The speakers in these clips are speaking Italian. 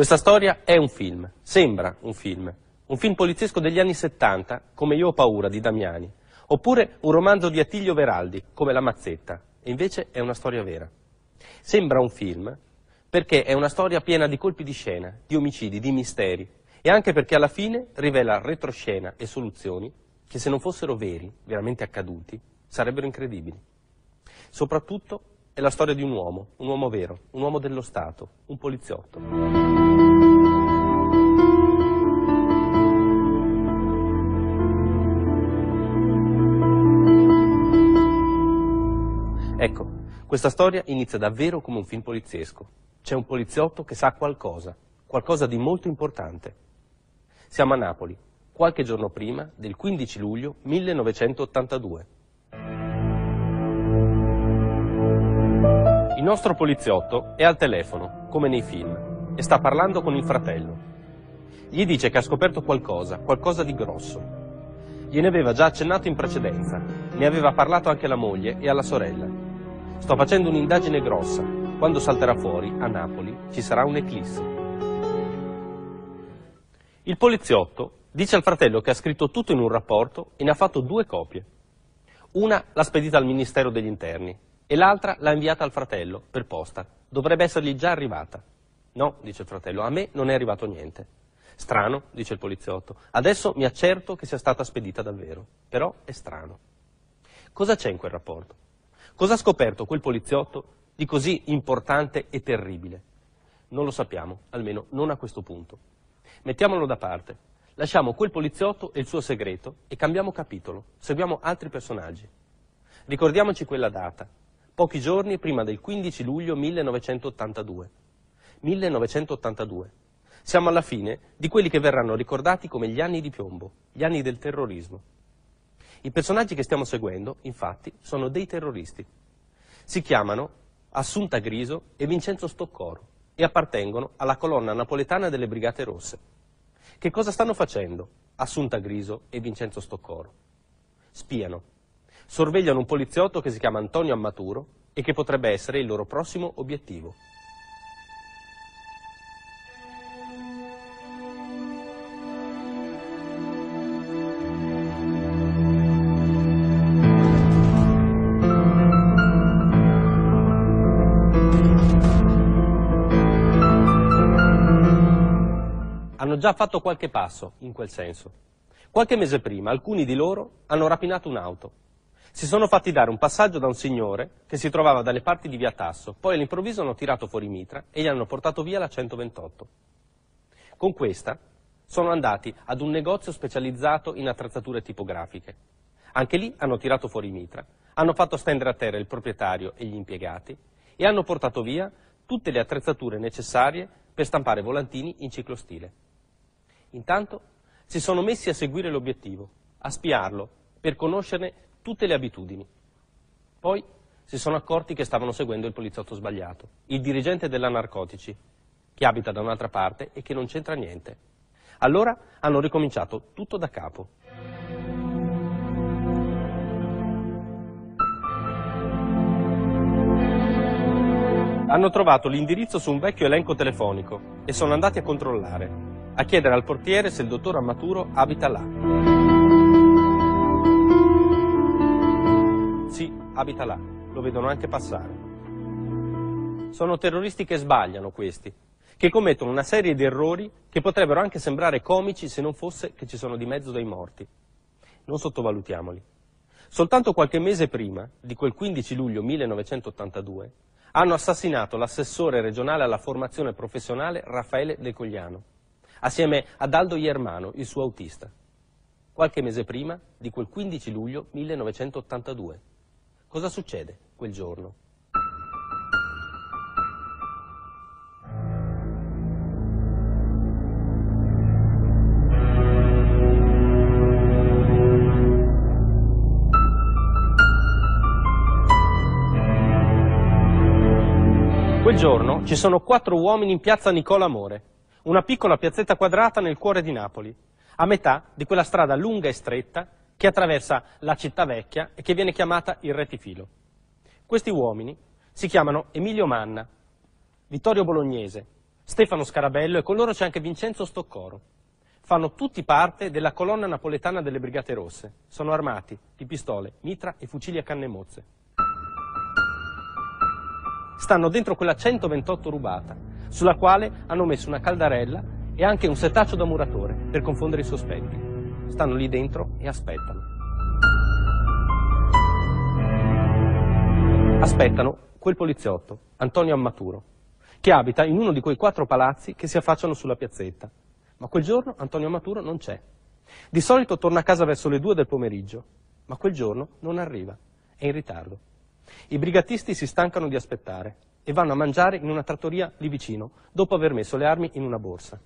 Questa storia è un film, sembra un film, un film poliziesco degli anni 70, come Io ho paura di Damiani, oppure un romanzo di Attilio Veraldi, come La Mazzetta, e invece è una storia vera. Sembra un film perché è una storia piena di colpi di scena, di omicidi, di misteri, e anche perché alla fine rivela retroscena e soluzioni che se non fossero veri, veramente accaduti, sarebbero incredibili. Soprattutto è la storia di un uomo, un uomo vero, un uomo dello Stato, un poliziotto. Questa storia inizia davvero come un film poliziesco. C'è un poliziotto che sa qualcosa, qualcosa di molto importante. Siamo a Napoli, qualche giorno prima del 15 luglio 1982. Il nostro poliziotto è al telefono, come nei film, e sta parlando con il fratello. Gli dice che ha scoperto qualcosa, qualcosa di grosso. Gliene aveva già accennato in precedenza, ne aveva parlato anche alla moglie e alla sorella. Sto facendo un'indagine grossa. Quando salterà fuori, a Napoli, ci sarà un'eclisse. Il poliziotto dice al fratello che ha scritto tutto in un rapporto e ne ha fatto due copie. Una l'ha spedita al Ministero degli Interni e l'altra l'ha inviata al fratello per posta. Dovrebbe essergli già arrivata. No, dice il fratello, a me non è arrivato niente. Strano, dice il poliziotto. Adesso mi accerto che sia stata spedita davvero. Però è strano. Cosa c'è in quel rapporto? Cosa ha scoperto quel poliziotto di così importante e terribile? Non lo sappiamo, almeno non a questo punto. Mettiamolo da parte. Lasciamo quel poliziotto e il suo segreto e cambiamo capitolo. Seguiamo altri personaggi. Ricordiamoci quella data, pochi giorni prima del 15 luglio 1982. 1982. Siamo alla fine di quelli che verranno ricordati come gli anni di piombo, gli anni del terrorismo. I personaggi che stiamo seguendo, infatti, sono dei terroristi. Si chiamano Assunta Griso e Vincenzo Stoccoro e appartengono alla colonna napoletana delle Brigate Rosse. Che cosa stanno facendo Assunta Griso e Vincenzo Stoccoro? Spiano. Sorvegliano un poliziotto che si chiama Antonio Ammaturo e che potrebbe essere il loro prossimo obiettivo. Già fatto qualche passo in quel senso. Qualche mese prima alcuni di loro hanno rapinato un'auto. Si sono fatti dare un passaggio da un signore che si trovava dalle parti di via Tasso, poi all'improvviso hanno tirato fuori mitra e gli hanno portato via la 128. Con questa sono andati ad un negozio specializzato in attrezzature tipografiche. Anche lì hanno tirato fuori mitra, hanno fatto stendere a terra il proprietario e gli impiegati e hanno portato via tutte le attrezzature necessarie per stampare volantini in ciclostile. Intanto si sono messi a seguire l'obiettivo, a spiarlo, per conoscerne tutte le abitudini. Poi si sono accorti che stavano seguendo il poliziotto sbagliato, il dirigente della narcotici, che abita da un'altra parte e che non c'entra niente. Allora hanno ricominciato tutto da capo. Hanno trovato l'indirizzo su un vecchio elenco telefonico e sono andati a controllare a chiedere al portiere se il dottor Ammaturo abita là. Sì, abita là, lo vedono anche passare. Sono terroristi che sbagliano questi, che commettono una serie di errori che potrebbero anche sembrare comici se non fosse che ci sono di mezzo dei morti. Non sottovalutiamoli. Soltanto qualche mese prima, di quel 15 luglio 1982, hanno assassinato l'assessore regionale alla formazione professionale Raffaele De Cogliano assieme ad Aldo Iermano, il suo autista, qualche mese prima di quel 15 luglio 1982. Cosa succede quel giorno? Quel giorno ci sono quattro uomini in piazza Nicola Amore, una piccola piazzetta quadrata nel cuore di Napoli, a metà di quella strada lunga e stretta che attraversa la città vecchia e che viene chiamata il Retifilo. Questi uomini si chiamano Emilio Manna, Vittorio Bolognese, Stefano Scarabello e con loro c'è anche Vincenzo Stoccoro. Fanno tutti parte della colonna napoletana delle Brigate Rosse. Sono armati di pistole, mitra e fucili a canne mozze. Stanno dentro quella 128 rubata, sulla quale hanno messo una caldarella e anche un setaccio da muratore per confondere i sospetti. Stanno lì dentro e aspettano. Aspettano quel poliziotto, Antonio Ammaturo, che abita in uno di quei quattro palazzi che si affacciano sulla piazzetta. Ma quel giorno Antonio Ammaturo non c'è. Di solito torna a casa verso le due del pomeriggio, ma quel giorno non arriva, è in ritardo. I brigatisti si stancano di aspettare e vanno a mangiare in una trattoria lì vicino, dopo aver messo le armi in una borsa.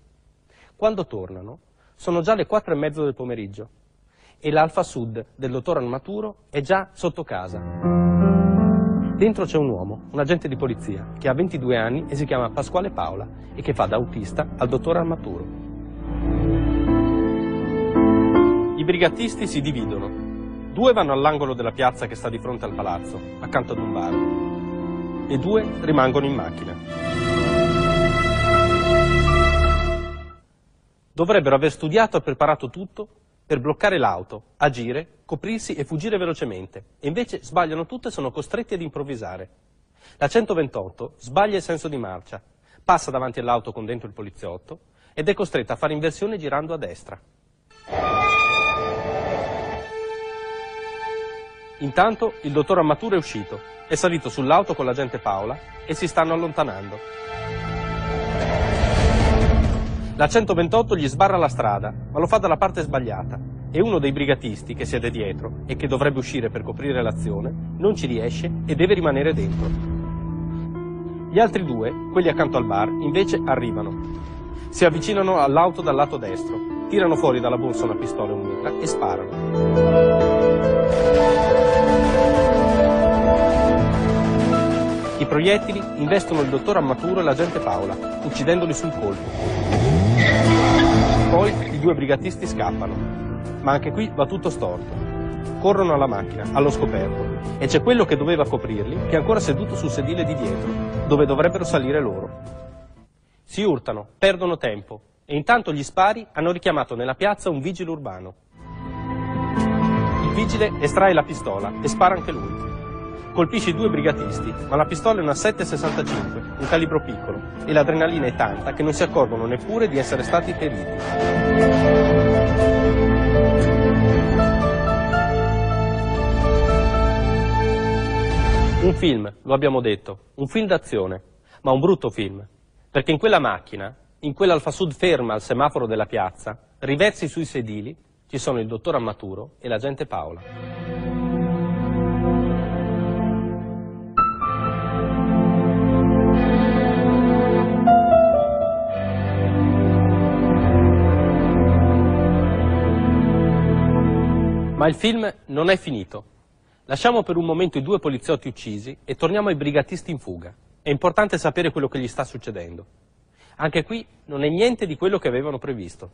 Quando tornano, sono già le quattro e mezzo del pomeriggio e l'Alfa Sud del dottor Armaturo è già sotto casa. Dentro c'è un uomo, un agente di polizia, che ha 22 anni e si chiama Pasquale Paola e che fa da autista al dottor Armaturo. I brigatisti si dividono. Due vanno all'angolo della piazza che sta di fronte al palazzo, accanto ad un bar, e due rimangono in macchina. Dovrebbero aver studiato e preparato tutto per bloccare l'auto, agire, coprirsi e fuggire velocemente, e invece sbagliano tutto e sono costretti ad improvvisare. La 128 sbaglia il senso di marcia, passa davanti all'auto con dentro il poliziotto ed è costretta a fare inversione girando a destra. Intanto il dottor Ammaturo è uscito, è salito sull'auto con l'agente Paola e si stanno allontanando. La 128 gli sbarra la strada, ma lo fa dalla parte sbagliata e uno dei brigatisti che siede dietro e che dovrebbe uscire per coprire l'azione non ci riesce e deve rimanere dentro. Gli altri due, quelli accanto al bar, invece arrivano. Si avvicinano all'auto dal lato destro, tirano fuori dalla borsa una pistola e un mitra e sparano. I proiettili investono il dottor Ammaturo e l'agente Paola, uccidendoli sul colpo. Poi i due brigatisti scappano, ma anche qui va tutto storto. Corrono alla macchina, allo scoperto, e c'è quello che doveva coprirli che è ancora seduto sul sedile di dietro, dove dovrebbero salire loro. Si urtano, perdono tempo, e intanto gli spari hanno richiamato nella piazza un vigile urbano. Il vigile estrae la pistola e spara anche lui colpisce i due brigatisti, ma la pistola è una 7,65, un calibro piccolo, e l'adrenalina è tanta che non si accorgono neppure di essere stati feriti. Un film, lo abbiamo detto, un film d'azione, ma un brutto film, perché in quella macchina, in quell'Alfa Sud ferma al semaforo della piazza, riversi sui sedili, ci sono il dottor Ammaturo e l'agente Paola. Ma il film non è finito. Lasciamo per un momento i due poliziotti uccisi e torniamo ai brigatisti in fuga. È importante sapere quello che gli sta succedendo. Anche qui non è niente di quello che avevano previsto.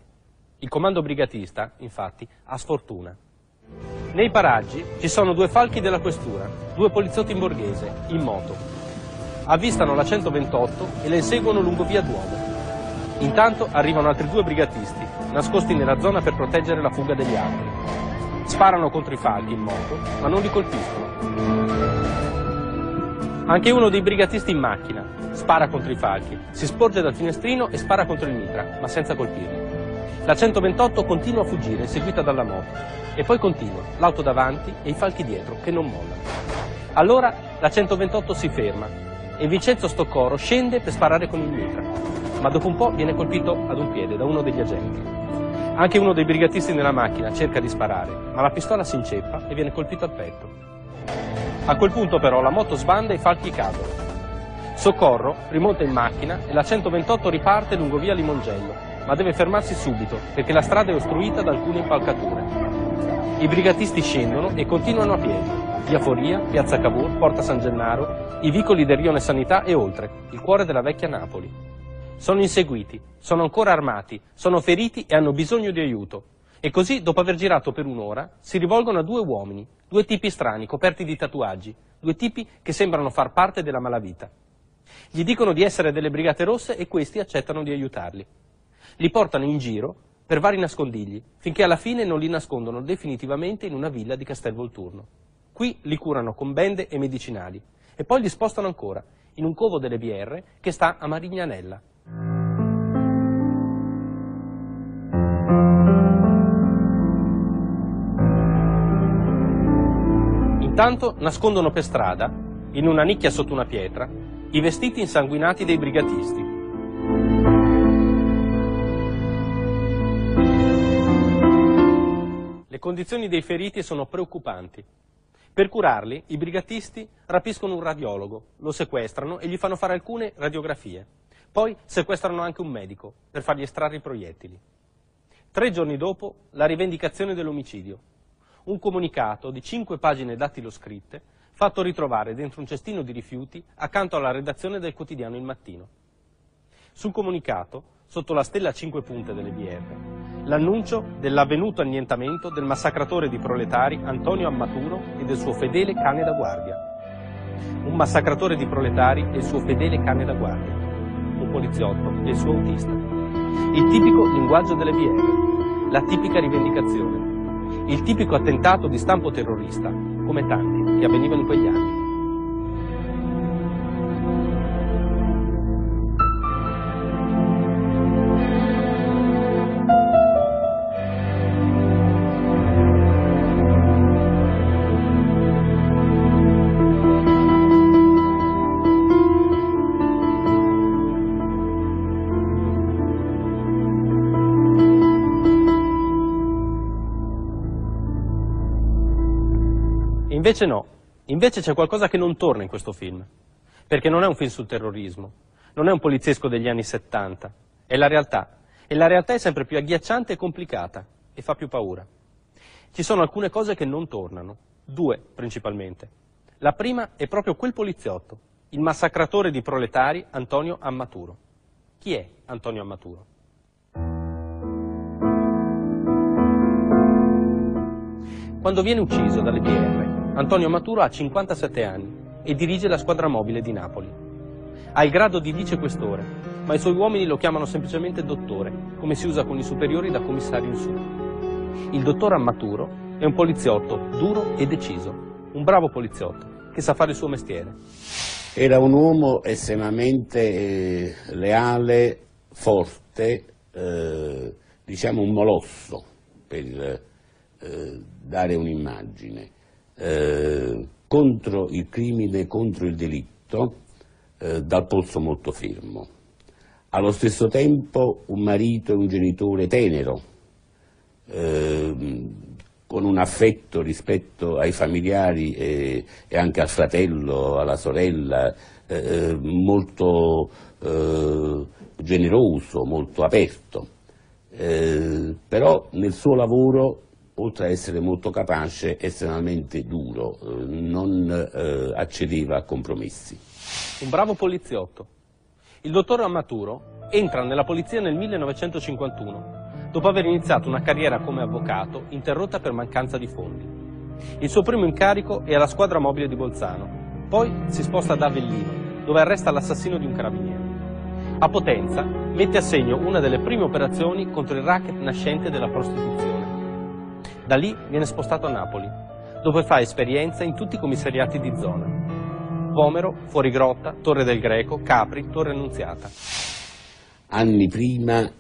Il comando brigatista, infatti, ha sfortuna. Nei paraggi ci sono due falchi della questura, due poliziotti in borghese, in moto. Avvistano la 128 e le inseguono lungo via Duomo. Intanto arrivano altri due brigatisti, nascosti nella zona per proteggere la fuga degli altri. Sparano contro i falchi in moto, ma non li colpiscono. Anche uno dei brigatisti in macchina spara contro i falchi, si sporge dal finestrino e spara contro il mitra, ma senza colpirli. La 128 continua a fuggire, seguita dalla moto, e poi continua, l'auto davanti e i falchi dietro, che non mollano. Allora la 128 si ferma e Vincenzo Stoccoro scende per sparare con il mitra, ma dopo un po' viene colpito ad un piede da uno degli agenti. Anche uno dei brigatisti nella macchina cerca di sparare, ma la pistola si inceppa e viene colpito al petto. A quel punto però la moto sbanda e i falchi cadono. Soccorro rimonta in macchina e la 128 riparte lungo via Limongello, ma deve fermarsi subito perché la strada è ostruita da alcune impalcature. I brigatisti scendono e continuano a piedi. Via Foria, Piazza Cavour, Porta San Gennaro, i vicoli del Rione Sanità e oltre, il cuore della vecchia Napoli. Sono inseguiti, sono ancora armati, sono feriti e hanno bisogno di aiuto. E così, dopo aver girato per un'ora, si rivolgono a due uomini, due tipi strani, coperti di tatuaggi, due tipi che sembrano far parte della malavita. Gli dicono di essere delle brigate rosse e questi accettano di aiutarli. Li portano in giro per vari nascondigli, finché alla fine non li nascondono definitivamente in una villa di Castelvolturno. Qui li curano con bende e medicinali e poi li spostano ancora, in un covo delle BR che sta a Marignanella. Intanto nascondono per strada, in una nicchia sotto una pietra, i vestiti insanguinati dei brigatisti. Condizioni dei feriti sono preoccupanti. Per curarli, i brigatisti rapiscono un radiologo, lo sequestrano e gli fanno fare alcune radiografie. Poi sequestrano anche un medico per fargli estrarre i proiettili. Tre giorni dopo, la rivendicazione dell'omicidio. Un comunicato di cinque pagine dattiloscritte fatto ritrovare dentro un cestino di rifiuti accanto alla redazione del quotidiano Il Mattino. Sul comunicato, sotto la stella a cinque punte delle BR, l'annuncio dell'avvenuto annientamento del massacratore di proletari Antonio Ammaturo e del suo fedele cane da guardia. Un massacratore di proletari e il suo fedele cane da guardia. Un poliziotto e il suo autista. Il tipico linguaggio delle BR, la tipica rivendicazione, il tipico attentato di stampo terrorista, come tanti che avvenivano in quegli anni. Invece no, invece c'è qualcosa che non torna in questo film, perché non è un film sul terrorismo, non è un poliziesco degli anni 70, è la realtà, e la realtà è sempre più agghiacciante e complicata, e fa più paura. Ci sono alcune cose che non tornano, due principalmente. La prima è proprio quel poliziotto, il massacratore di proletari Antonio Ammaturo. Chi è Antonio Ammaturo? Quando viene ucciso dalle BR, Antonio Maturo ha 57 anni e dirige la squadra mobile di Napoli. Ha il grado di vicequestore, ma i suoi uomini lo chiamano semplicemente dottore, come si usa con i superiori da commissario in su. Il dottor Ammaturo è un poliziotto duro e deciso, un bravo poliziotto che sa fare il suo mestiere. Era un uomo estremamente eh, leale, forte, eh, diciamo un molosso per eh, dare un'immagine eh, contro il crimine, contro il delitto, eh, dal polso molto fermo. Allo stesso tempo un marito e un genitore tenero, eh, con un affetto rispetto ai familiari e, e anche al fratello, alla sorella, eh, eh, molto generoso, molto aperto. però nel suo lavoro oltre a essere molto capace, estremamente duro, eh, non eh, accedeva a compromessi. Un bravo poliziotto. Il dottor Amaturo entra nella polizia nel 1951, dopo aver iniziato una carriera come avvocato interrotta per mancanza di fondi. Il suo primo incarico è alla squadra mobile di Bolzano, poi si sposta ad Avellino, dove arresta l'assassino di un carabiniere. A Potenza mette a segno una delle prime operazioni contro il racket nascente della prostituzione. Da lì viene spostato a Napoli, dove fa esperienza in tutti i commissariati di zona. Vomero, Fuorigrotta, Torre del Greco, Capri, Torre Annunziata. Anni prima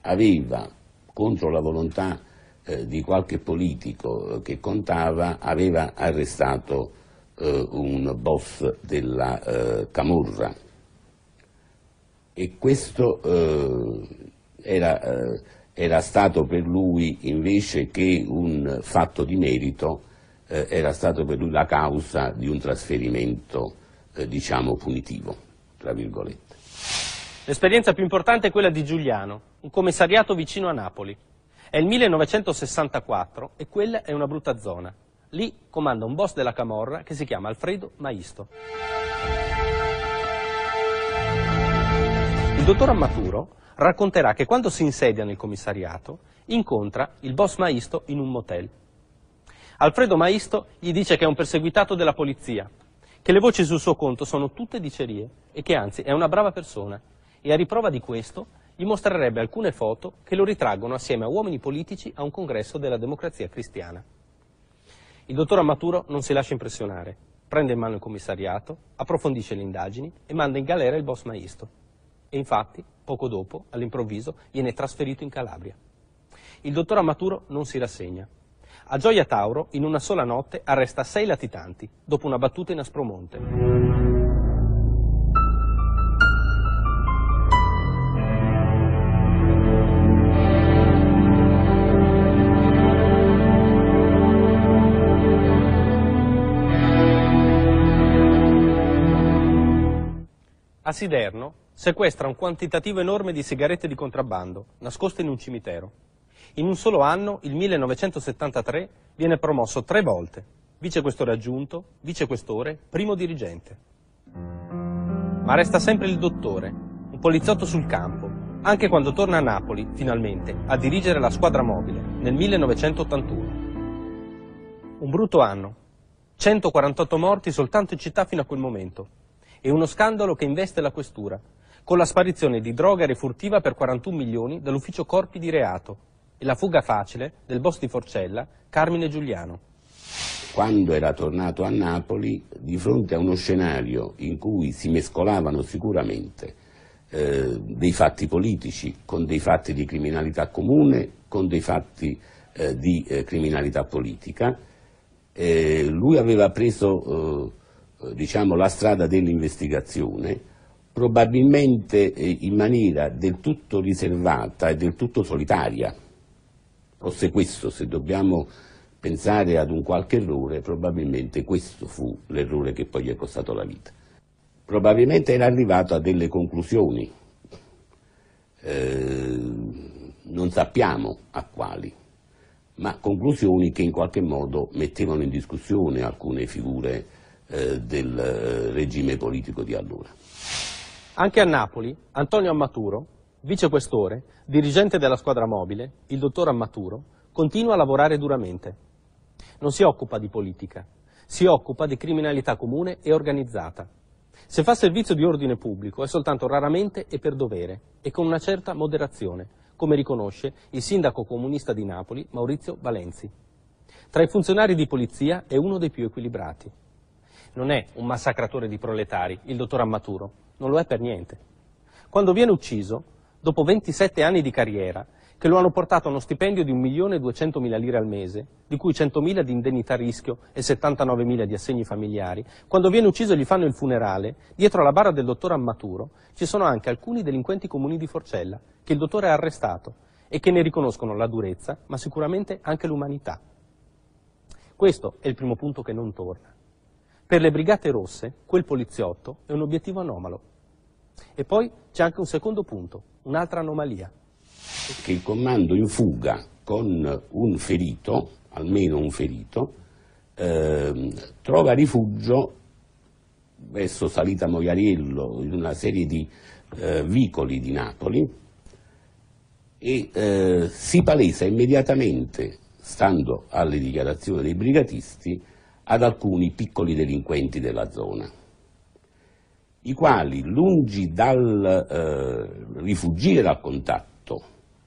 aveva, contro la volontà eh, di qualche politico che contava, aveva arrestato eh, un boss della eh, Camorra e questo eh, era eh, era stato per lui invece che un fatto di merito, eh, era stato per lui la causa di un trasferimento, eh, diciamo, punitivo, tra virgolette. L'esperienza più importante è quella di Giuliano, un commissariato vicino a Napoli. È il 1964 e quella è una brutta zona. Lì comanda un boss della Camorra che si chiama Alfredo Maisto. Il dottor Ammaturo racconterà che quando si insedia nel commissariato incontra il boss Maisto in un motel. Alfredo Maisto gli dice che è un perseguitato della polizia, che le voci sul suo conto sono tutte dicerie e che anzi è una brava persona e a riprova di questo gli mostrerebbe alcune foto che lo ritraggono assieme a uomini politici a un congresso della democrazia cristiana. Il dottor Amaturo non si lascia impressionare, prende in mano il commissariato, approfondisce le indagini e manda in galera il boss Maisto. E infatti, poco dopo, all'improvviso, viene trasferito in Calabria. Il dottor Amaturo non si rassegna. A Gioia Tauro, in una sola notte, arresta sei latitanti, dopo una battuta in Aspromonte. A Siderno sequestra un quantitativo enorme di sigarette di contrabbando, nascoste in un cimitero. In un solo anno, il 1973, viene promosso tre volte, vicequestore aggiunto, vicequestore, primo dirigente. Ma resta sempre il dottore, un poliziotto sul campo, anche quando torna a Napoli, finalmente, a dirigere la squadra mobile, nel 1981. Un brutto anno, 148 morti soltanto in città fino a quel momento, e uno scandalo che investe la questura, con la sparizione di droga refurtiva per 41 milioni dall'ufficio corpi di reato e la fuga facile del boss di Forcella, Carmine Giuliano. Quando era tornato a Napoli, di fronte a uno scenario in cui si mescolavano sicuramente eh, dei fatti politici con dei fatti di criminalità comune, con dei fatti eh, di eh, criminalità politica, eh, lui aveva preso eh, diciamo, la strada dell'investigazione, probabilmente eh, in maniera del tutto riservata e del tutto solitaria. Forse questo, se dobbiamo pensare ad un qualche errore, probabilmente questo fu l'errore che poi gli è costato la vita. Probabilmente era arrivato a delle conclusioni, eh, non sappiamo a quali, ma conclusioni che in qualche modo mettevano in discussione alcune figure eh, del eh, regime politico di allora. Anche a Napoli, Antonio Ammaturo, vicequestore, dirigente della squadra mobile, il dottor Ammaturo, continua a lavorare duramente. Non si occupa di politica, si occupa di criminalità comune e organizzata. Se fa servizio di ordine pubblico è soltanto raramente e per dovere e con una certa moderazione, come riconosce il sindaco comunista di Napoli, Maurizio Valenzi. Tra i funzionari di polizia è uno dei più equilibrati non è un massacratore di proletari, il dottor Ammaturo, non lo è per niente. Quando viene ucciso, dopo 27 anni di carriera, che lo hanno portato a uno stipendio di 1.200.000 lire al mese, di cui 100.000 di indennità rischio e 79.000 di assegni familiari, quando viene ucciso e gli fanno il funerale, dietro alla barra del dottor Ammaturo ci sono anche alcuni delinquenti comuni di Forcella, che il dottore ha arrestato e che ne riconoscono la durezza, ma sicuramente anche l'umanità. Questo è il primo punto che non torna. Per le Brigate Rosse quel poliziotto è un obiettivo anomalo. E poi c'è anche un secondo punto, un'altra anomalia. Che il comando in fuga con un ferito, almeno un ferito, eh, trova rifugio verso Salita Moiariello in una serie di eh, vicoli di Napoli e eh, si palesa immediatamente, stando alle dichiarazioni dei brigatisti, ad alcuni piccoli delinquenti della zona, i quali, lungi dal eh, rifugire dal contatto,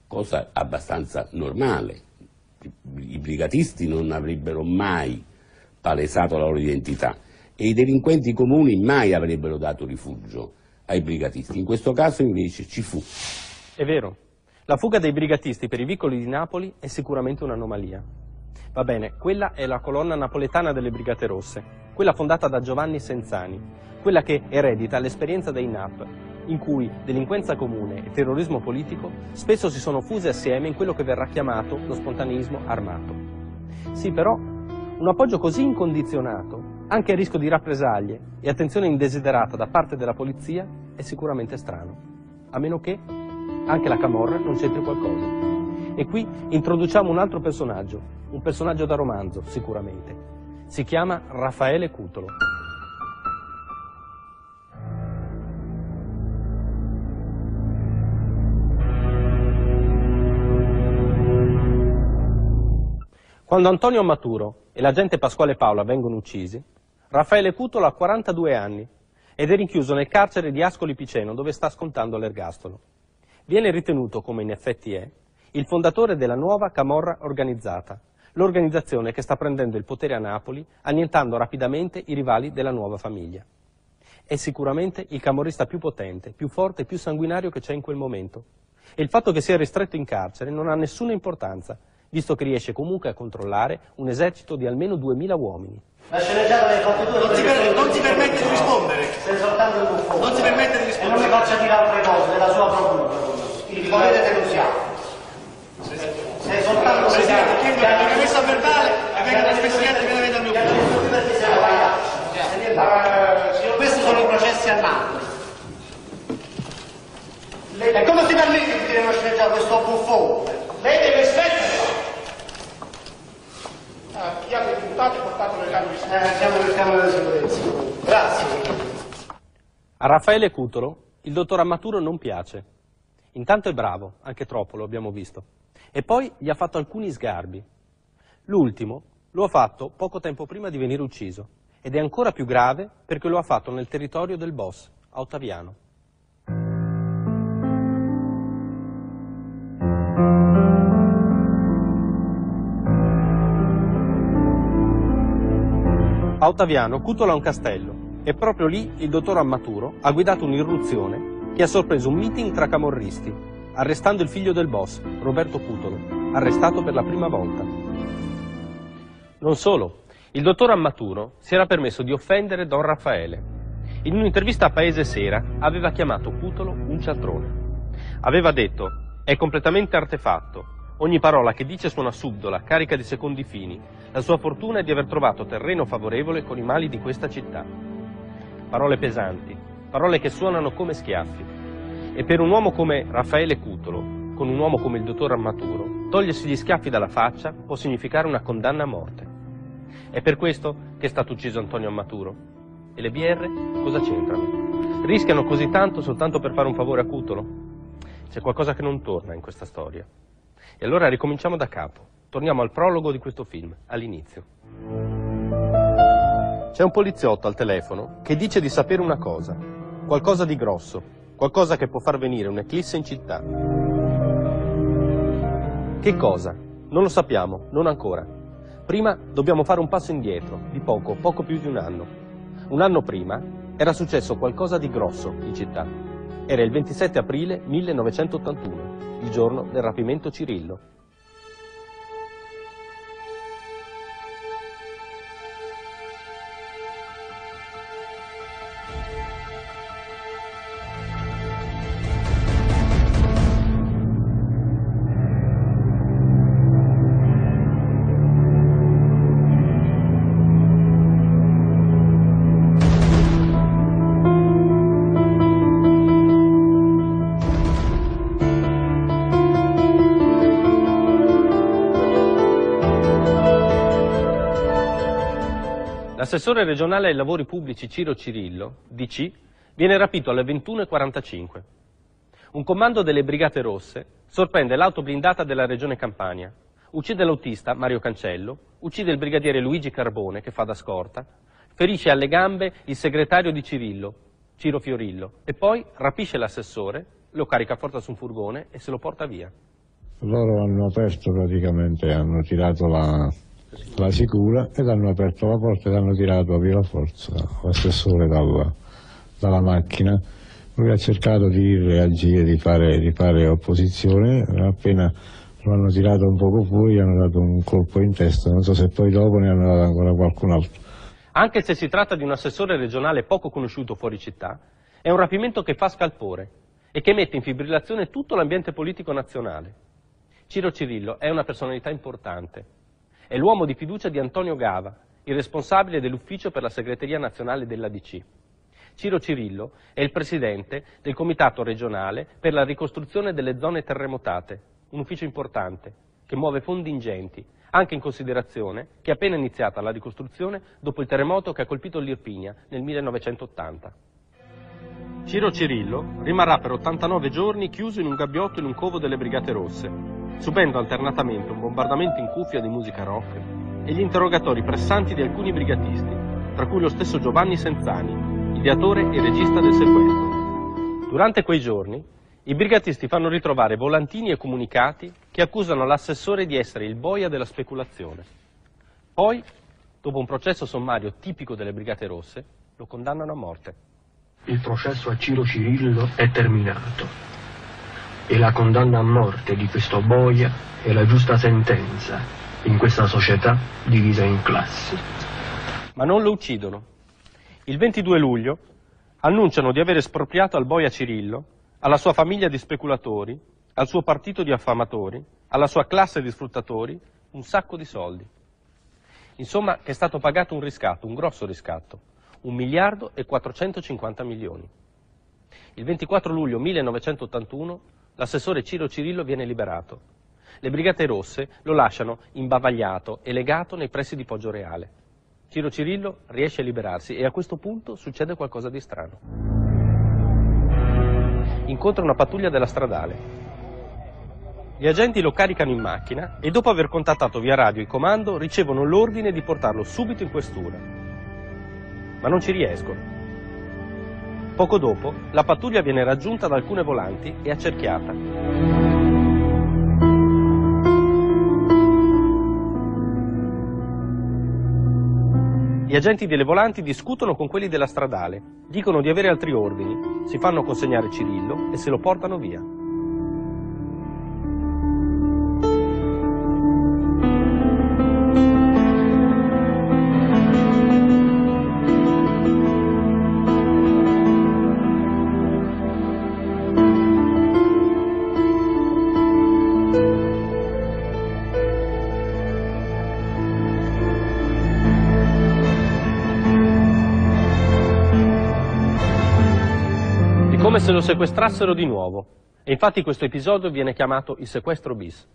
cosa abbastanza normale, i brigatisti non avrebbero mai palesato la loro identità e i delinquenti comuni mai avrebbero dato rifugio ai brigatisti. In questo caso invece ci fu. È vero, la fuga dei brigatisti per i vicoli di Napoli è sicuramente un'anomalia. Va bene, quella è la colonna napoletana delle Brigate Rosse, quella fondata da Giovanni Senzani, quella che eredita l'esperienza dei NAP, in cui delinquenza comune e terrorismo politico spesso si sono fuse assieme in quello che verrà chiamato lo spontaneismo armato. Sì, però, un appoggio così incondizionato, anche a rischio di rappresaglie e attenzione indesiderata da parte della polizia, è sicuramente strano, a meno che anche la Camorra non c'entri qualcosa. E qui introduciamo un altro personaggio, un personaggio da romanzo sicuramente. Si chiama Raffaele Cutolo. Quando Antonio Maturo e l'agente Pasquale Paola vengono uccisi, Raffaele Cutolo ha 42 anni ed è rinchiuso nel carcere di Ascoli Piceno dove sta scontando l'ergastolo. Viene ritenuto, come in effetti è, il fondatore della nuova Camorra organizzata, l'organizzazione che sta prendendo il potere a Napoli annientando rapidamente i rivali della nuova famiglia. È sicuramente il camorrista più potente, più forte e più sanguinario che c'è in quel momento. E il fatto che sia ristretto in carcere non ha nessuna importanza, visto che riesce comunque a controllare un esercito di almeno 2000 uomini. La sceneggiata delle fatto due non si, per, non si permette di rispondere. Sei soltanto il buffone. Non si permette di E rispondere. non mi faccia dire altre cose della sua procura. Il volete denunziare. Sei soltanto Presidente, chiedo che venga messa a verbale e direttamente al mio ufficio. perché sei sbagliato. Questi sono i processi a Napoli. E come si permette di dire una sceneggiata questo buffone? Lei deve smetterla. Ah, chiamo il imputato e portatelo nel campo di Eh, siamo nel camera di sicurezza. Grazie. A Raffaele Cutolo il dottor Ammaturo non piace. Intanto è bravo, anche troppo lo abbiamo visto. E poi gli ha fatto alcuni sgarbi. L'ultimo lo ha fatto poco tempo prima di venire ucciso ed è ancora più grave perché lo ha fatto nel territorio del boss, a Ottaviano. A Ottaviano Cutolo ha un castello e proprio lì il dottor Ammaturo ha guidato un'irruzione che ha sorpreso un meeting tra camorristi, arrestando il figlio del boss, Roberto Cutolo, arrestato per la prima volta. Non solo, il dottor Ammaturo si era permesso di offendere Don Raffaele. In un'intervista a Paese Sera aveva chiamato Cutolo un cialtrone. Aveva detto, è completamente artefatto, ogni parola che dice suona subdola, carica di secondi fini, la sua fortuna è di aver trovato terreno favorevole con i mali di questa città. Parole pesanti, parole che suonano come schiaffi. E per un uomo come Raffaele Cutolo, con un uomo come il dottor Ammaturo, togliersi gli schiaffi dalla faccia può significare una condanna a morte. È per questo che è stato ucciso Antonio Ammaturo. E le BR cosa c'entrano? Rischiano così tanto soltanto per fare un favore a Cutolo? C'è qualcosa che non torna in questa storia. E allora ricominciamo da capo. Torniamo al prologo di questo film, all'inizio. C'è un poliziotto al telefono che dice di sapere una cosa, qualcosa di grosso, qualcosa che può far venire un'eclisse in città. Che cosa? Non lo sappiamo, non ancora. Prima dobbiamo fare un passo indietro, di poco, poco più di un anno. Un anno prima era successo qualcosa di grosso in città. Era il 27 aprile 1981, il giorno del rapimento Cirillo. L'assessore regionale ai lavori pubblici Ciro Cirillo, DC, viene rapito alle 21.45. Un comando delle Brigate Rosse sorprende l'auto blindata della regione Campania, uccide l'autista Mario Cancello, uccide il brigadiere Luigi Carbone che fa da scorta, ferisce alle gambe il segretario di Cirillo, Ciro Fiorillo, e poi rapisce l'assessore, lo carica a forza su un furgone e se lo porta via. Loro hanno aperto praticamente, hanno tirato la, la sicura ed hanno aperto la porta ed hanno tirato via la forza l'assessore dalla, dalla macchina. Lui ha cercato di reagire, di fare, di fare opposizione, appena lo hanno tirato un poco fuori gli hanno dato un colpo in testa, non so se poi dopo ne hanno dato ancora qualcun altro. Anche se si tratta di un assessore regionale poco conosciuto fuori città, è un rapimento che fa scalpore e che mette in fibrillazione tutto l'ambiente politico nazionale. Ciro Cirillo è una personalità importante. È l'uomo di fiducia di Antonio Gava, il responsabile dell'ufficio per la segreteria nazionale dell'ADC. Ciro Cirillo è il presidente del Comitato regionale per la ricostruzione delle zone terremotate, un ufficio importante che muove fondi ingenti, anche in considerazione che è appena iniziata la ricostruzione dopo il terremoto che ha colpito l'Irpinia nel 1980. Ciro Cirillo rimarrà per 89 giorni chiuso in un gabbiotto in un covo delle Brigate Rosse, subendo alternatamente un bombardamento in cuffia di musica rock e gli interrogatori pressanti di alcuni brigatisti, tra cui lo stesso Giovanni Senzani, ideatore e regista del sequestro. Durante quei giorni, i brigatisti fanno ritrovare volantini e comunicati che accusano l'assessore di essere il boia della speculazione. Poi, dopo un processo sommario tipico delle Brigate Rosse, lo condannano a morte. Il processo a Ciro Cirillo è terminato e la condanna a morte di questo boia è la giusta sentenza in questa società divisa in classi. Ma non lo uccidono. Il 22 luglio annunciano di aver espropriato al boia Cirillo, alla sua famiglia di speculatori, al suo partito di affamatori, alla sua classe di sfruttatori, un sacco di soldi. Insomma, è stato pagato un riscatto, un grosso riscatto, un miliardo e 450 milioni. Il 24 luglio 1981 l'assessore Ciro Cirillo viene liberato. Le Brigate Rosse lo lasciano imbavagliato e legato nei pressi di Poggio Reale. Ciro Cirillo riesce a liberarsi e a questo punto succede qualcosa di strano. Incontra una pattuglia della stradale. Gli agenti lo caricano in macchina e dopo aver contattato via radio il comando ricevono l'ordine di portarlo subito in questura. Ma non ci riescono. Poco dopo la pattuglia viene raggiunta da alcune volanti e accerchiata. Gli agenti delle volanti discutono con quelli della stradale, dicono di avere altri ordini, si fanno consegnare Cirillo e se lo portano via. Se lo sequestrassero di nuovo. E infatti questo episodio viene chiamato il sequestro bis.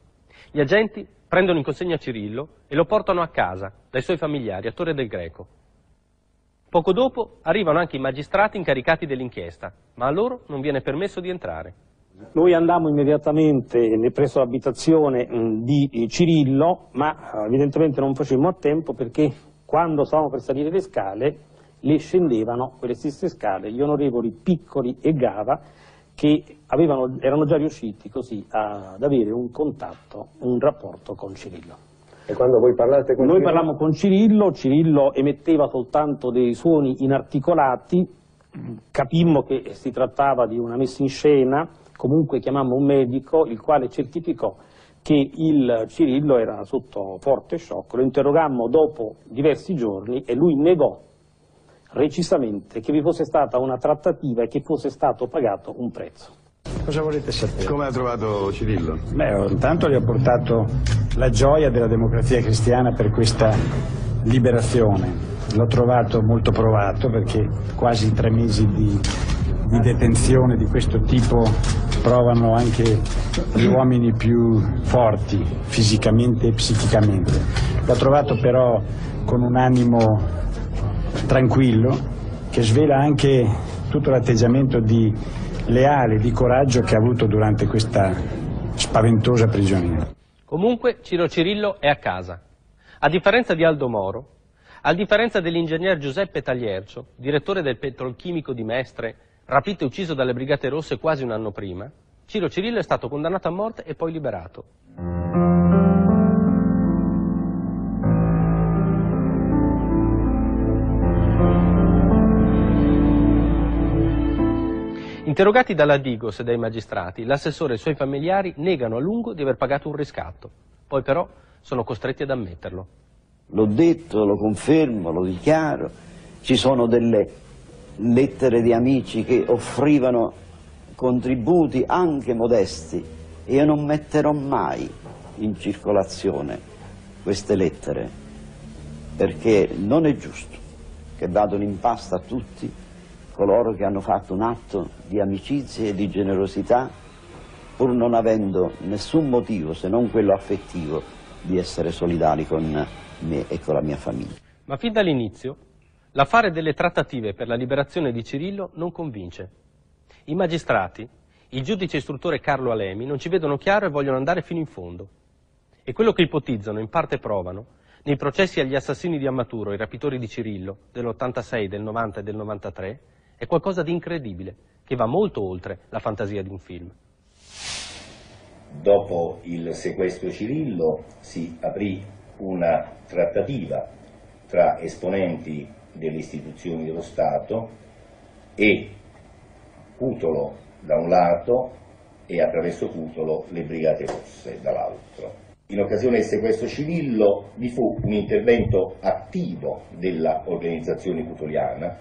Gli agenti prendono in consegna Cirillo e lo portano a casa dai suoi familiari a Torre del Greco. Poco dopo arrivano anche i magistrati incaricati dell'inchiesta, ma a loro non viene permesso di entrare. Noi andammo immediatamente presso l'abitazione mh, di Cirillo, ma eh, evidentemente non facemmo a tempo perché quando stavamo per salire le scale, le scendevano quelle stesse scale gli onorevoli Piccoli e Gava che avevano, erano già riusciti così ad avere un contatto, un rapporto con Cirillo. E quando voi parlate con Noi Cirillo- parlammo con Cirillo, Cirillo emetteva soltanto dei suoni inarticolati, capimmo che si trattava di una messa in scena, comunque chiamammo un medico il quale certificò che il Cirillo era sotto forte shock, lo interrogammo dopo diversi giorni e lui negò recisamente che vi fosse stata una trattativa e che fosse stato pagato un prezzo. Cosa volete sapere? Come ha trovato Cirillo? Beh, intanto gli ho portato la gioia della democrazia cristiana per questa liberazione. L'ho trovato molto provato perché quasi tre mesi di, di detenzione di questo tipo provano anche gli uomini più forti fisicamente e psichicamente. L'ho trovato però con un animo tranquillo che svela anche tutto l'atteggiamento di leale, di coraggio che ha avuto durante questa spaventosa prigionia. Comunque Ciro Cirillo è a casa. A differenza di Aldo Moro, a differenza dell'ingegner Giuseppe Tagliercio, direttore del petrolchimico di Mestre, rapito e ucciso dalle Brigate Rosse quasi un anno prima, Ciro Cirillo è stato condannato a morte e poi liberato. Interrogati dalla Digos e dai magistrati, l'assessore e i suoi familiari negano a lungo di aver pagato un riscatto, poi però sono costretti ad ammetterlo. L'ho detto, lo confermo, lo dichiaro. Ci sono delle lettere di amici che offrivano contributi anche modesti e io non metterò mai in circolazione queste lettere perché non è giusto che vadano in pasta a tutti coloro che hanno fatto un atto di amicizia e di generosità pur non avendo nessun motivo se non quello affettivo di essere solidari con me e con la mia famiglia. Ma fin dall'inizio l'affare delle trattative per la liberazione di Cirillo non convince. I magistrati, il giudice istruttore Carlo Alemi, non ci vedono chiaro e vogliono andare fino in fondo. E quello che ipotizzano, in parte provano, nei processi agli assassini di Ammaturo i rapitori di Cirillo dell'86, del 90 e del 93 è qualcosa di incredibile, che va molto oltre la fantasia di un film. Dopo il sequestro Cirillo si aprì una trattativa tra esponenti delle istituzioni dello Stato e Cutolo da un lato e attraverso Cutolo le Brigate Rosse dall'altro. In occasione del sequestro Cirillo vi fu un intervento attivo dell'organizzazione cutoliana,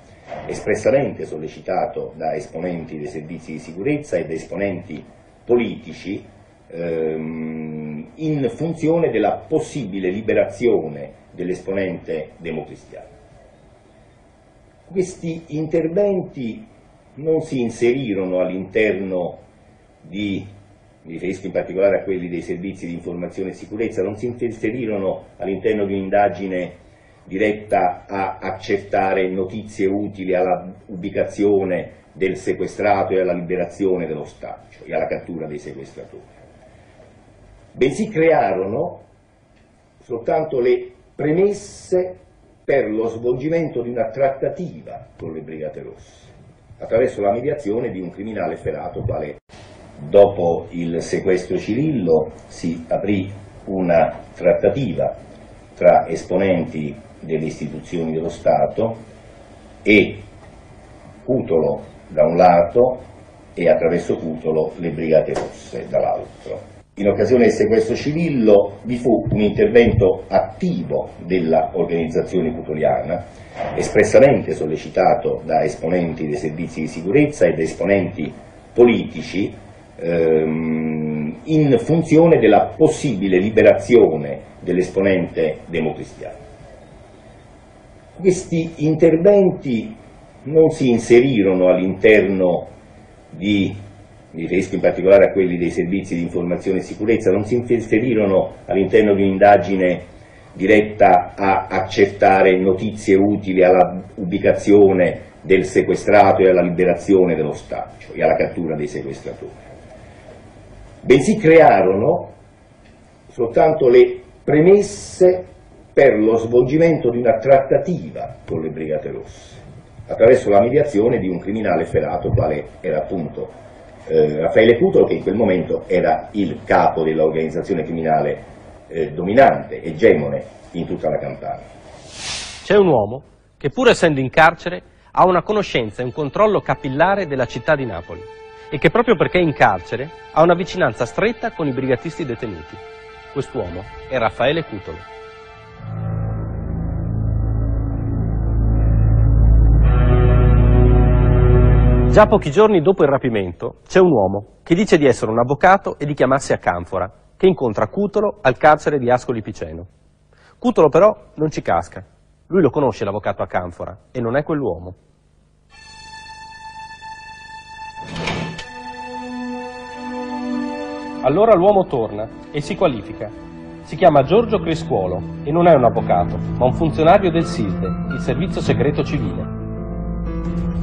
espressamente sollecitato da esponenti dei servizi di sicurezza e da esponenti politici ehm, in funzione della possibile liberazione dell'esponente democristiano. Questi interventi non si inserirono all'interno di, mi riferisco in particolare a quelli dei servizi di informazione e sicurezza, non si inserirono all'interno di un'indagine diretta a accertare notizie utili alla ubicazione del sequestrato e alla liberazione dell'ostaggio e alla cattura dei sequestratori, bensì crearono soltanto le premesse per lo svolgimento di una trattativa con le Brigate Rosse, attraverso la mediazione di un criminale ferato quale dopo il sequestro Cirillo si aprì una trattativa tra esponenti delle istituzioni dello Stato e Cutolo da un lato e attraverso Cutolo le Brigate Rosse dall'altro. In occasione del sequestro Cirillo vi fu un intervento attivo dell'organizzazione cutoliana, espressamente sollecitato da esponenti dei servizi di sicurezza e da esponenti politici ehm, in funzione della possibile liberazione dell'esponente democristiano. Questi interventi non si inserirono all'interno di, mi riferisco in particolare a quelli dei servizi di informazione e sicurezza, non si inserirono all'interno di un'indagine diretta a accertare notizie utili alla ubicazione del sequestrato e alla liberazione dell'ostaggio e alla cattura dei sequestratori, bensì crearono soltanto le premesse per lo svolgimento di una trattativa con le Brigate Rosse, attraverso la mediazione di un criminale ferato quale era appunto eh, Raffaele Cutolo, che in quel momento era il capo dell'organizzazione criminale eh, dominante, egemone in tutta la Campania. C'è un uomo che pur essendo in carcere ha una conoscenza e un controllo capillare della città di Napoli e che proprio perché è in carcere ha una vicinanza stretta con i brigatisti detenuti. Quest'uomo è Raffaele Cutolo. Già pochi giorni dopo il rapimento c'è un uomo che dice di essere un avvocato e di chiamarsi a Canfora, che incontra Cutolo al carcere di Ascoli Piceno. Cutolo però non ci casca. Lui lo conosce l'avvocato a Canfora e non è quell'uomo. Allora l'uomo torna e si qualifica. Si chiama Giorgio Crescuolo e non è un avvocato, ma un funzionario del SISDE, il Servizio Segreto Civile.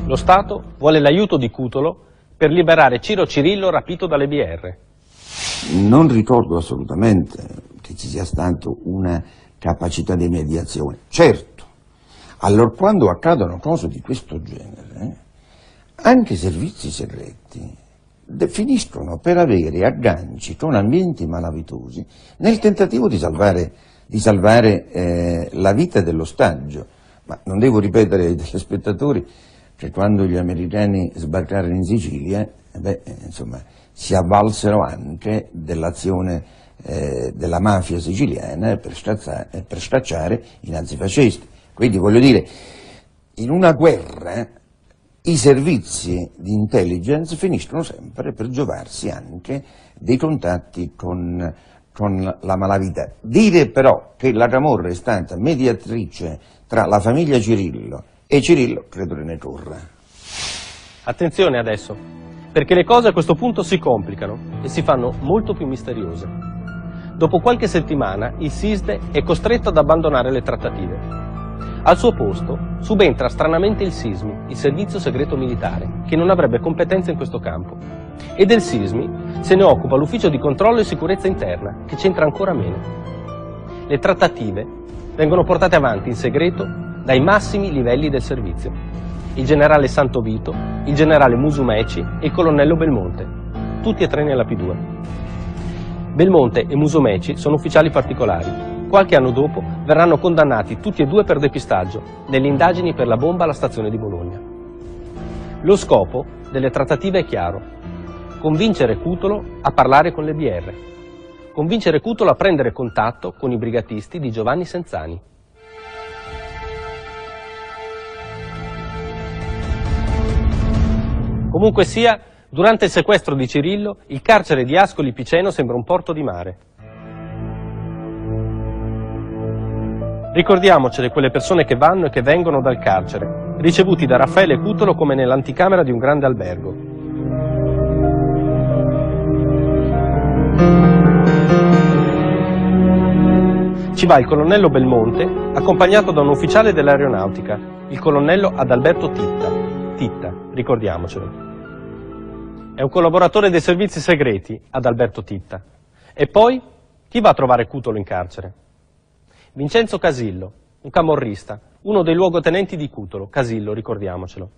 Lo Stato vuole l'aiuto di Cutolo per liberare Ciro Cirillo rapito dalle BR. Non ricordo assolutamente che ci sia stata una capacità di mediazione. Certo, allora quando accadono cose di questo genere, anche i servizi segreti finiscono per avere agganci con ambienti malavitosi nel tentativo di salvare, di salvare eh, la vita dell'ostaggio. Ma non devo ripetere ai telespettatori che quando gli americani sbarcarono in Sicilia, eh, beh, insomma, si avvalsero anche dell'azione eh, della mafia siciliana per, strazzare, per stracciare i nazifascisti. Quindi voglio dire, in una guerra i servizi di intelligence finiscono sempre per giovarsi anche dei contatti con, con la malavita. Dire però che la Camorra è stata mediatrice tra la famiglia Cirillo e Cirillo credo che ne corra. Attenzione adesso, perché le cose a questo punto si complicano e si fanno molto più misteriose. Dopo qualche settimana il SISDE è costretto ad abbandonare le trattative. Al suo posto subentra stranamente il SISMI, il servizio segreto militare, che non avrebbe competenza in questo campo. E del SISMI se ne occupa l'ufficio di controllo e sicurezza interna, che c'entra ancora meno. Le trattative vengono portate avanti in segreto dai massimi livelli del servizio. Il generale Santovito, il generale Musumeci e il colonnello Belmonte, tutti e tre nella P2. Belmonte e Musumeci sono ufficiali particolari. Qualche anno dopo verranno condannati tutti e due per depistaggio nelle indagini per la bomba alla stazione di Bologna. Lo scopo delle trattative è chiaro, convincere Cutolo a parlare con le BR, convincere Cutolo a prendere contatto con i brigatisti di Giovanni Senzani. Comunque sia, durante il sequestro di Cirillo, il carcere di Ascoli Piceno sembra un porto di mare. Ricordiamocele quelle persone che vanno e che vengono dal carcere, ricevuti da Raffaele Cutolo come nell'anticamera di un grande albergo. Ci va il colonnello Belmonte, accompagnato da un ufficiale dell'aeronautica, il colonnello Adalberto Titta. Titta, ricordiamocelo. È un collaboratore dei servizi segreti, Adalberto Titta. E poi, chi va a trovare Cutolo in carcere? Vincenzo Casillo, un camorrista, uno dei luogotenenti di Cutolo, Casillo, ricordiamocelo.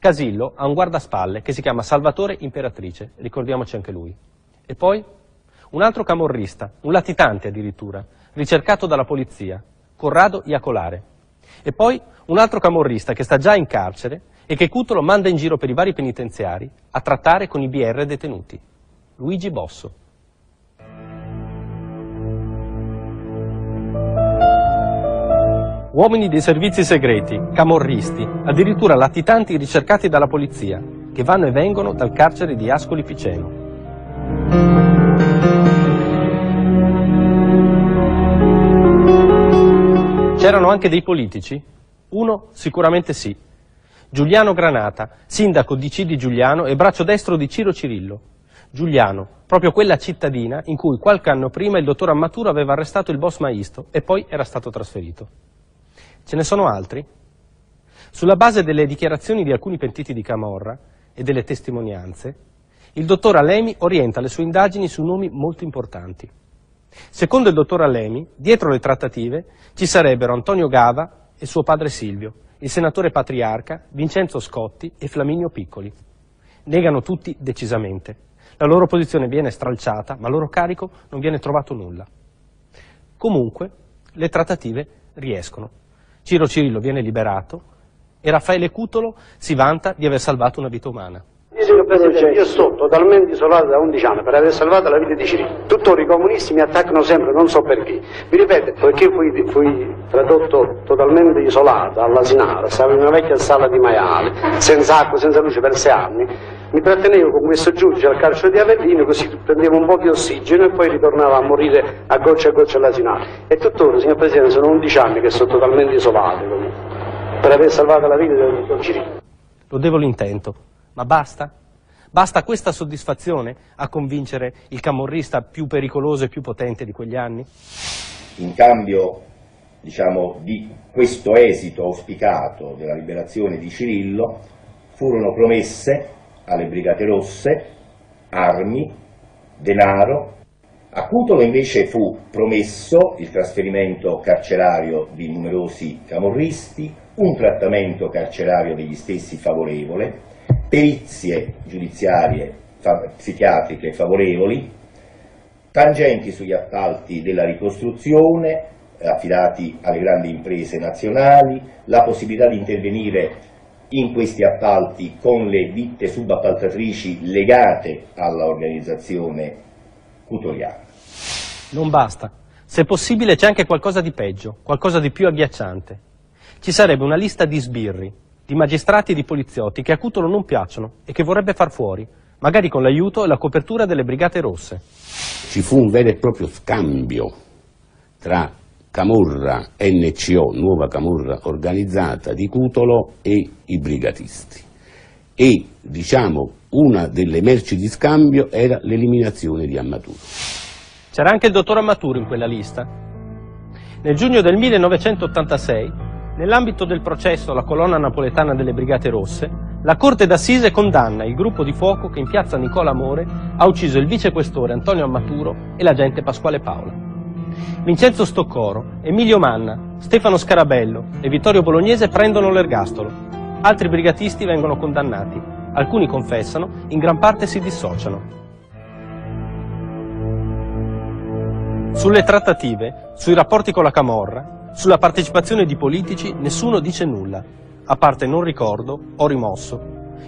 Casillo ha un guardaspalle che si chiama Salvatore Imperatrice, ricordiamoci anche lui. E poi un altro camorrista, un latitante addirittura, ricercato dalla polizia, Corrado Iacolare. E poi un altro camorrista che sta già in carcere e che Cutolo manda in giro per i vari penitenziari a trattare con i BR detenuti, Luigi Bosso. Uomini dei servizi segreti, camorristi, addirittura latitanti ricercati dalla polizia, che vanno e vengono dal carcere di Ascoli Piceno. C'erano anche dei politici? Uno sicuramente sì. Giuliano Granata, sindaco di C di Giuliano e braccio destro di Ciro Cirillo. Giuliano, proprio quella cittadina in cui qualche anno prima il dottor Ammaturo aveva arrestato il boss Maisto e poi era stato trasferito. Ce ne sono altri? Sulla base delle dichiarazioni di alcuni pentiti di Camorra e delle testimonianze, il dottor Alemi orienta le sue indagini su nomi molto importanti. Secondo il dottor Alemi, dietro le trattative ci sarebbero Antonio Gava e suo padre Silvio, il senatore patriarca, Vincenzo Scotti e Flaminio Piccoli. Negano tutti decisamente. La loro posizione viene stralciata, ma a loro carico non viene trovato nulla. Comunque, le trattative riescono. Ciro Cirillo viene liberato e Raffaele Cutolo si vanta di aver salvato una vita umana. Signor Presidente, io sto totalmente isolato da 11 anni per aver salvato la vita di Cirillo. Tuttora i comunisti mi attaccano sempre, non so perché. Vi ripeto, perché fui, fui tradotto totalmente isolato all'asinale, stavo in una vecchia sala di maiale, senza acqua, senza luce per sei anni. Mi trattenevo con questo giudice al carcere di Avellino, così prendevo un po' di ossigeno e poi ritornavo a morire a goccia a goccia all'asinale. E tuttora, signor Presidente, sono 11 anni che sto totalmente isolato per aver salvato la vita del dottor Cirillo. Lo devo l'intento. Ma basta? Basta questa soddisfazione a convincere il camorrista più pericoloso e più potente di quegli anni? In cambio diciamo, di questo esito auspicato della liberazione di Cirillo furono promesse alle Brigate Rosse armi, denaro. A Cutolo invece fu promesso il trasferimento carcerario di numerosi camorristi, un trattamento carcerario degli stessi favorevole, perizie giudiziarie fa psichiatriche favorevoli, tangenti sugli appalti della ricostruzione affidati alle grandi imprese nazionali, la possibilità di intervenire in questi appalti con le ditte subappaltatrici legate all'organizzazione cutoliana. Non basta. Se possibile c'è anche qualcosa di peggio, qualcosa di più agghiacciante. Ci sarebbe una lista di sbirri, di magistrati e di poliziotti che a Cutolo non piacciono e che vorrebbe far fuori, magari con l'aiuto e la copertura delle Brigate Rosse. Ci fu un vero e proprio scambio tra Camorra NCO, nuova Camorra organizzata di Cutolo e i brigatisti. E, diciamo, una delle merci di scambio era l'eliminazione di Ammaturo. C'era anche il dottor Ammaturo in quella lista. Nel giugno del 1986, nell'ambito del processo alla colonna napoletana delle Brigate Rosse, la Corte d'Assise condanna il gruppo di fuoco che in piazza Nicola Amore ha ucciso il vicequestore Antonio Ammaturo e l'agente Pasquale Paola. Vincenzo Stoccoro, Emilio Manna, Stefano Scarabello e Vittorio Bolognese prendono l'ergastolo. Altri brigatisti vengono condannati. Alcuni confessano, in gran parte si dissociano. Sulle trattative, sui rapporti con la Camorra, sulla partecipazione di politici, nessuno dice nulla, a parte non ricordo, ho rimosso,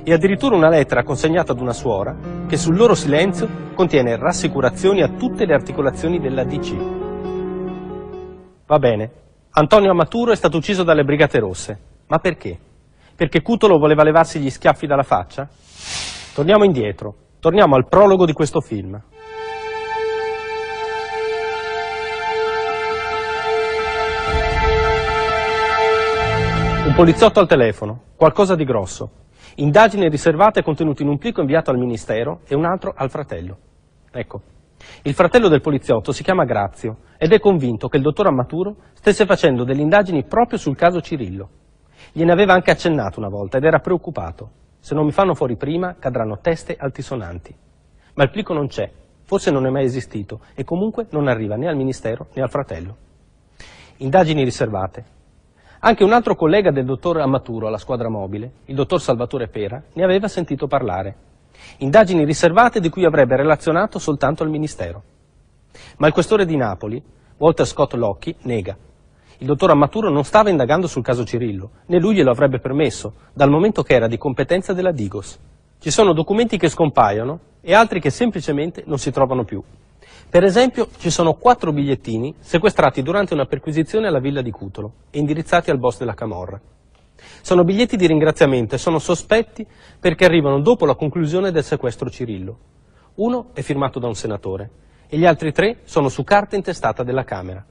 e addirittura una lettera consegnata ad una suora che sul loro silenzio contiene rassicurazioni a tutte le articolazioni della DC. Va bene, Antonio Amaturo è stato ucciso dalle Brigate Rosse, ma perché? Perché Cutolo voleva levarsi gli schiaffi dalla faccia? Torniamo indietro, torniamo al prologo di questo film. Un poliziotto al telefono, qualcosa di grosso. Indagini riservate contenute in un plico inviato al Ministero e un altro al fratello. Ecco, il fratello del poliziotto si chiama Grazio ed è convinto che il dottor Ammaturo stesse facendo delle indagini proprio sul caso Cirillo. Gliene aveva anche accennato una volta ed era preoccupato. Se non mi fanno fuori prima cadranno teste altisonanti. Ma il plico non c'è, forse non è mai esistito e comunque non arriva né al Ministero né al fratello. Indagini riservate, anche un altro collega del dottor Amaturo alla squadra mobile, il dottor Salvatore Pera, ne aveva sentito parlare. Indagini riservate di cui avrebbe relazionato soltanto il Ministero. Ma il questore di Napoli, Walter Scott Locke, nega. Il dottor Amaturo non stava indagando sul caso Cirillo, né lui glielo avrebbe permesso, dal momento che era di competenza della Digos. Ci sono documenti che scompaiono e altri che semplicemente non si trovano più. Per esempio, ci sono quattro bigliettini sequestrati durante una perquisizione alla villa di Cutolo e indirizzati al boss della Camorra. Sono biglietti di ringraziamento e sono sospetti perché arrivano dopo la conclusione del sequestro Cirillo. Uno è firmato da un senatore e gli altri tre sono su carta intestata della Camera.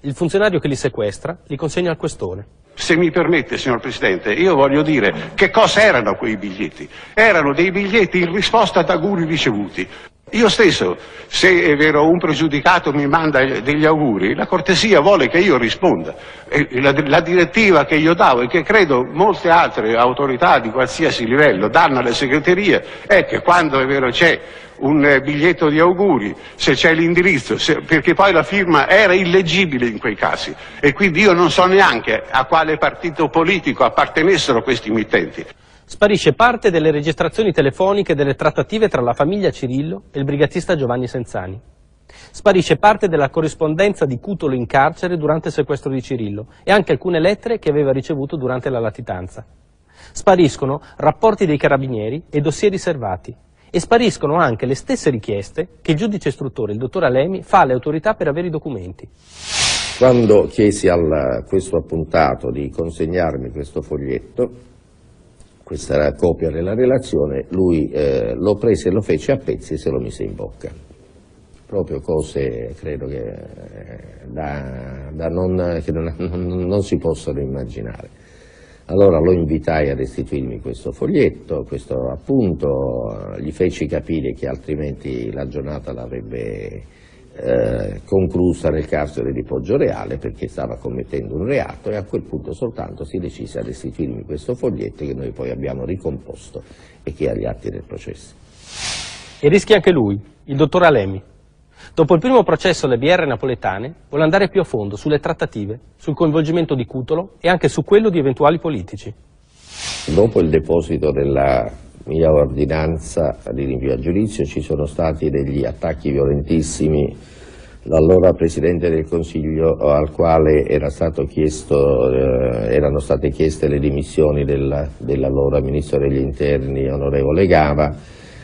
Il funzionario che li sequestra li consegna al questore. Se mi permette, signor Presidente, io voglio dire che cosa erano quei biglietti. Erano dei biglietti in risposta ad auguri ricevuti. Io stesso, se è vero un pregiudicato mi manda degli auguri, la cortesia vuole che io risponda. La, la, direttiva che io davo e che credo molte altre autorità di qualsiasi livello danno alle segreterie è che quando è vero c'è un biglietto di auguri, se c'è l'indirizzo, perché poi la firma era illeggibile in quei casi e quindi io non so neanche a quale partito politico appartenessero questi mittenti sparisce parte delle registrazioni telefoniche delle trattative tra la famiglia Cirillo e il brigatista Giovanni Senzani. Sparisce parte della corrispondenza di Cutolo in carcere durante il sequestro di Cirillo e anche alcune lettere che aveva ricevuto durante la latitanza. Spariscono rapporti dei carabinieri e dossier riservati e spariscono anche le stesse richieste che il giudice istruttore, il dottor Alemi, fa alle autorità per avere i documenti. Quando chiesi a questo appuntato di consegnarmi questo foglietto, questa era copia della relazione, lui eh, lo prese e lo fece a pezzi e se lo mise in bocca. Proprio cose, credo che, eh, da, da non, che non, non, non, si possono immaginare. Allora lo invitai a restituirmi questo foglietto, questo appunto, gli feci capire che altrimenti la giornata l'avrebbe eh, conclusa nel carcere di Poggio Reale perché stava commettendo un reato e a quel punto soltanto si decise a restituirmi questo foglietto che noi poi abbiamo ricomposto e che è agli atti del processo. E rischia anche lui, il dottor Alemi. Dopo il primo processo alle BR napoletane vuole andare più a fondo sulle trattative, sul coinvolgimento di Cutolo e anche su quello di eventuali politici. Dopo il deposito della mia ordinanza di rinvio a giudizio. Ci sono stati degli attacchi violentissimi. Dall'allora Presidente del Consiglio al quale era chiesto, eh, erano state chieste le dimissioni dell'allora Ministro degli Interni onorevole Gava,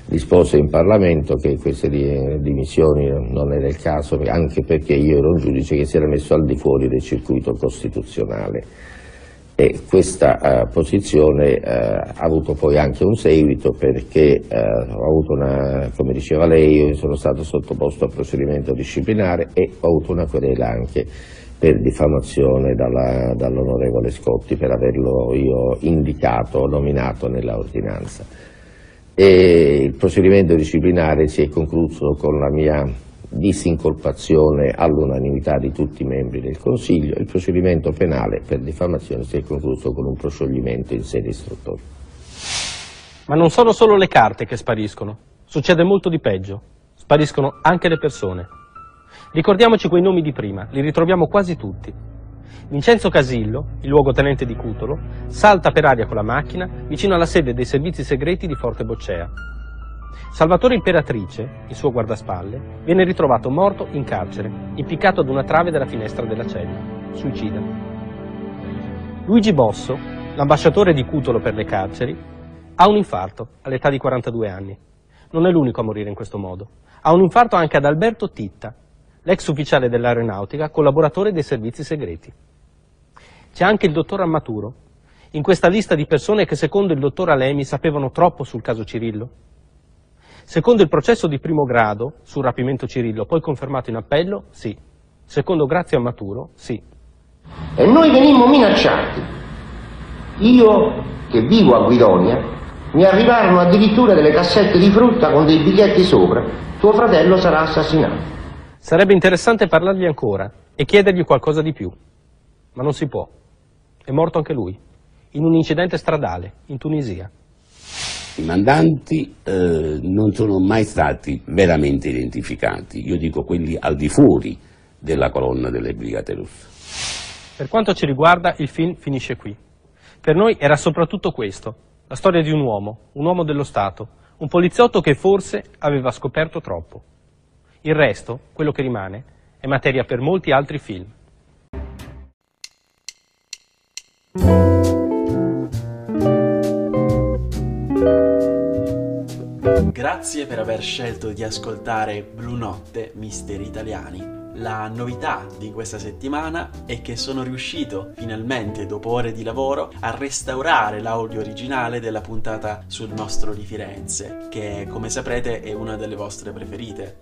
dispose in Parlamento che queste dimissioni non era il caso anche perché io ero un giudice che si era messo al di fuori del circuito costituzionale e questa uh, posizione uh, ha avuto poi anche un seguito perché uh, ho avuto una, come diceva lei, sono stato sottoposto a procedimento disciplinare e ho avuto una querela anche per diffamazione dall'onorevole dall Scotti per averlo io indicato nominato nella ordinanza. E il procedimento disciplinare si è concluso con la mia disincolpazione all'unanimità di tutti i membri del Consiglio, il procedimento penale per diffamazione si è concluso con un proscioglimento in sede istruttoria. Ma non sono solo le carte che spariscono, succede molto di peggio, spariscono anche le persone. Ricordiamoci quei nomi di prima, li ritroviamo quasi tutti. Vincenzo Casillo, il luogotenente di Cutolo, salta per aria con la macchina vicino alla sede dei servizi segreti di Forte Boccea. Salvatore Imperatrice, il suo guardaspalle, viene ritrovato morto in carcere, impiccato ad una trave della finestra della cella. Suicida. Luigi Bosso, l'ambasciatore di Cutolo per le carceri, ha un infarto all'età di 42 anni. Non è l'unico a morire in questo modo. Ha un infarto anche ad Alberto Titta, l'ex ufficiale dell'aeronautica, collaboratore dei servizi segreti. C'è anche il dottor Ammaturo, in questa lista di persone che secondo il dottor Alemi sapevano troppo sul caso Cirillo. Secondo il processo di primo grado sul rapimento Cirillo, poi confermato in appello, sì. Secondo Grazio Ammaturo, sì. E noi venimmo minacciati. Io, che vivo a Guidonia, mi arrivarono addirittura delle cassette di frutta con dei biglietti sopra. Tuo fratello sarà assassinato. Sarebbe interessante parlargli ancora e chiedergli qualcosa di più, ma non si può. È morto anche lui, in un incidente stradale, in Tunisia. I mandanti eh, non sono mai stati veramente identificati, io dico quelli al di fuori della colonna delle Brigate Rosse. Per quanto ci riguarda, il film finisce qui. Per noi era soprattutto questo, la storia di un uomo, un uomo dello Stato, un poliziotto che forse aveva scoperto troppo. Il resto, quello che rimane, è materia per molti altri film. Grazie per aver scelto di ascoltare Blu Notte Misteri Italiani. La novità di questa settimana è che sono riuscito finalmente, dopo ore di lavoro, a restaurare l'audio originale della puntata sul nostro di Firenze, che come saprete è una delle vostre preferite.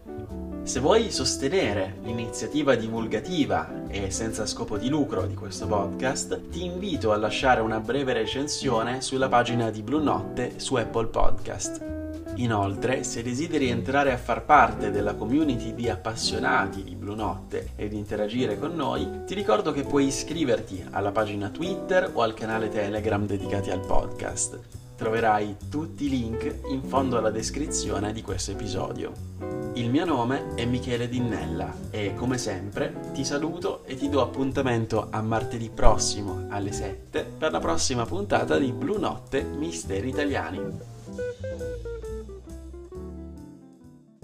Se vuoi sostenere l'iniziativa divulgativa e senza scopo di lucro di questo podcast, ti invito a lasciare una breve recensione sulla pagina di Blue Notte su Apple Podcast. Inoltre, se desideri entrare a far parte della community di appassionati di Blue Notte ed interagire con noi, ti ricordo che puoi iscriverti alla pagina Twitter o al canale Telegram dedicati al podcast. Troverai tutti i link in fondo alla descrizione di questo episodio. Il mio nome è Michele Dinnella e come sempre ti saluto e ti do appuntamento a martedì prossimo alle 7 per la prossima puntata di Blue Notte Misteri Italiani.